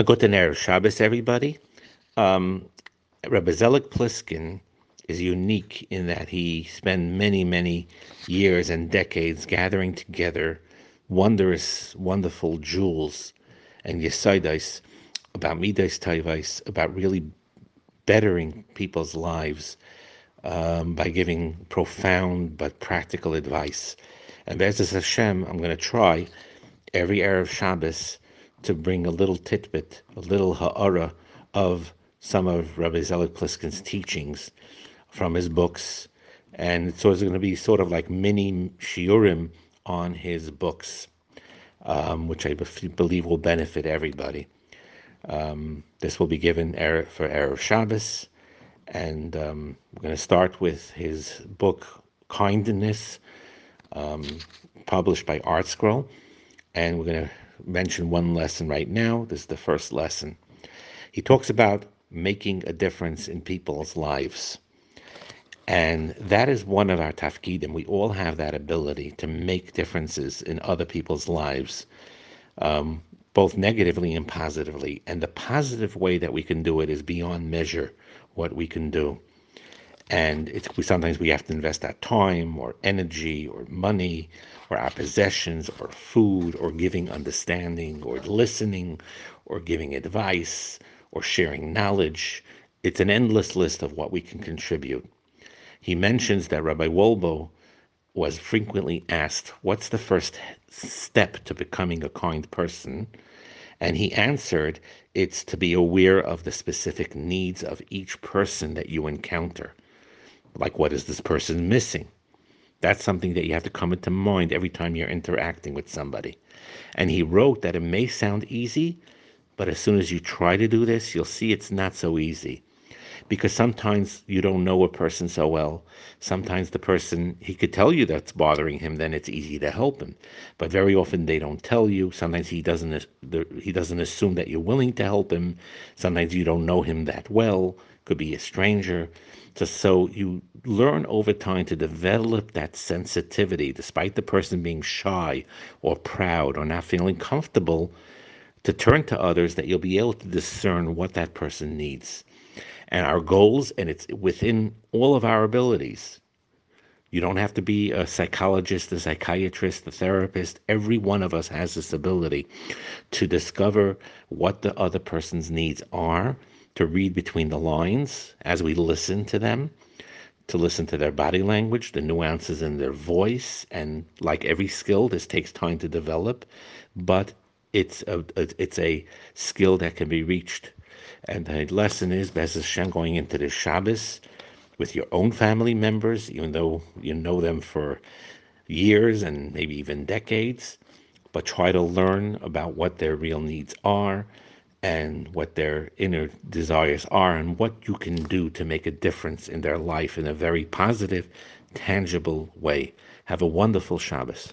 A good Erev Shabbos, everybody. Um, Rabbi Zelik Pliskin is unique in that he spent many, many years and decades gathering together wondrous, wonderful jewels and yesaidais about midas taivais, about really bettering people's lives um, by giving profound but practical advice. And Be'ezus Hashem, I'm going to try every Erev Shabbos to bring a little titbit, a little ha'ara of some of Rabbi Zelik Pliskin's teachings from his books. And so it's going to be sort of like mini shiurim on his books, um, which I believe will benefit everybody. Um, this will be given for Erev Shabbos. And um, we're going to start with his book, Kindness, um, published by ArtScroll. And we're going to mention one lesson right now. This is the first lesson. He talks about making a difference in people's lives. And that is one of our tafkidim. We all have that ability to make differences in other people's lives, um, both negatively and positively. And the positive way that we can do it is beyond measure what we can do. And we, sometimes we have to invest that time or energy or money or our possessions or food or giving understanding or listening or giving advice or sharing knowledge. It's an endless list of what we can contribute. He mentions that Rabbi Wolbe was frequently asked, What's the first step to becoming a kind person? And he answered, It's to be aware of the specific needs of each person that you encounter. Like, what is this person missing? That's something that you have to come into mind every time you're interacting with somebody. And he wrote that it may sound easy, but as soon as you try to do this, you'll see it's not so easy. Because sometimes you don't know a person so well. Sometimes the person, he could tell you that's bothering him, then it's easy to help him. But very often they don't tell you. Sometimes he doesn't he doesn't assume that you're willing to help him. Sometimes you don't know him that well. Could be a stranger. So, so you learn over time to develop that sensitivity, despite the person being shy or proud or not feeling comfortable, to turn to others that you'll be able to discern what that person needs and our goals, and it's within all of our abilities. You don't have to be a psychologist, a psychiatrist, a therapist. Every one of us has this ability to discover what the other person's needs are, to read between the lines as we listen to them, to listen to their body language, the nuances in their voice. And like every skill, this takes time to develop, but it's a, it's a skill that can be reached and the lesson is Be'ezus Hashem going into the Shabbos with your own family members, even though you know them for years and maybe even decades, but try to learn about what their real needs are and what their inner desires are and what you can do to make a difference in their life in a very positive, tangible way. Have a wonderful Shabbos.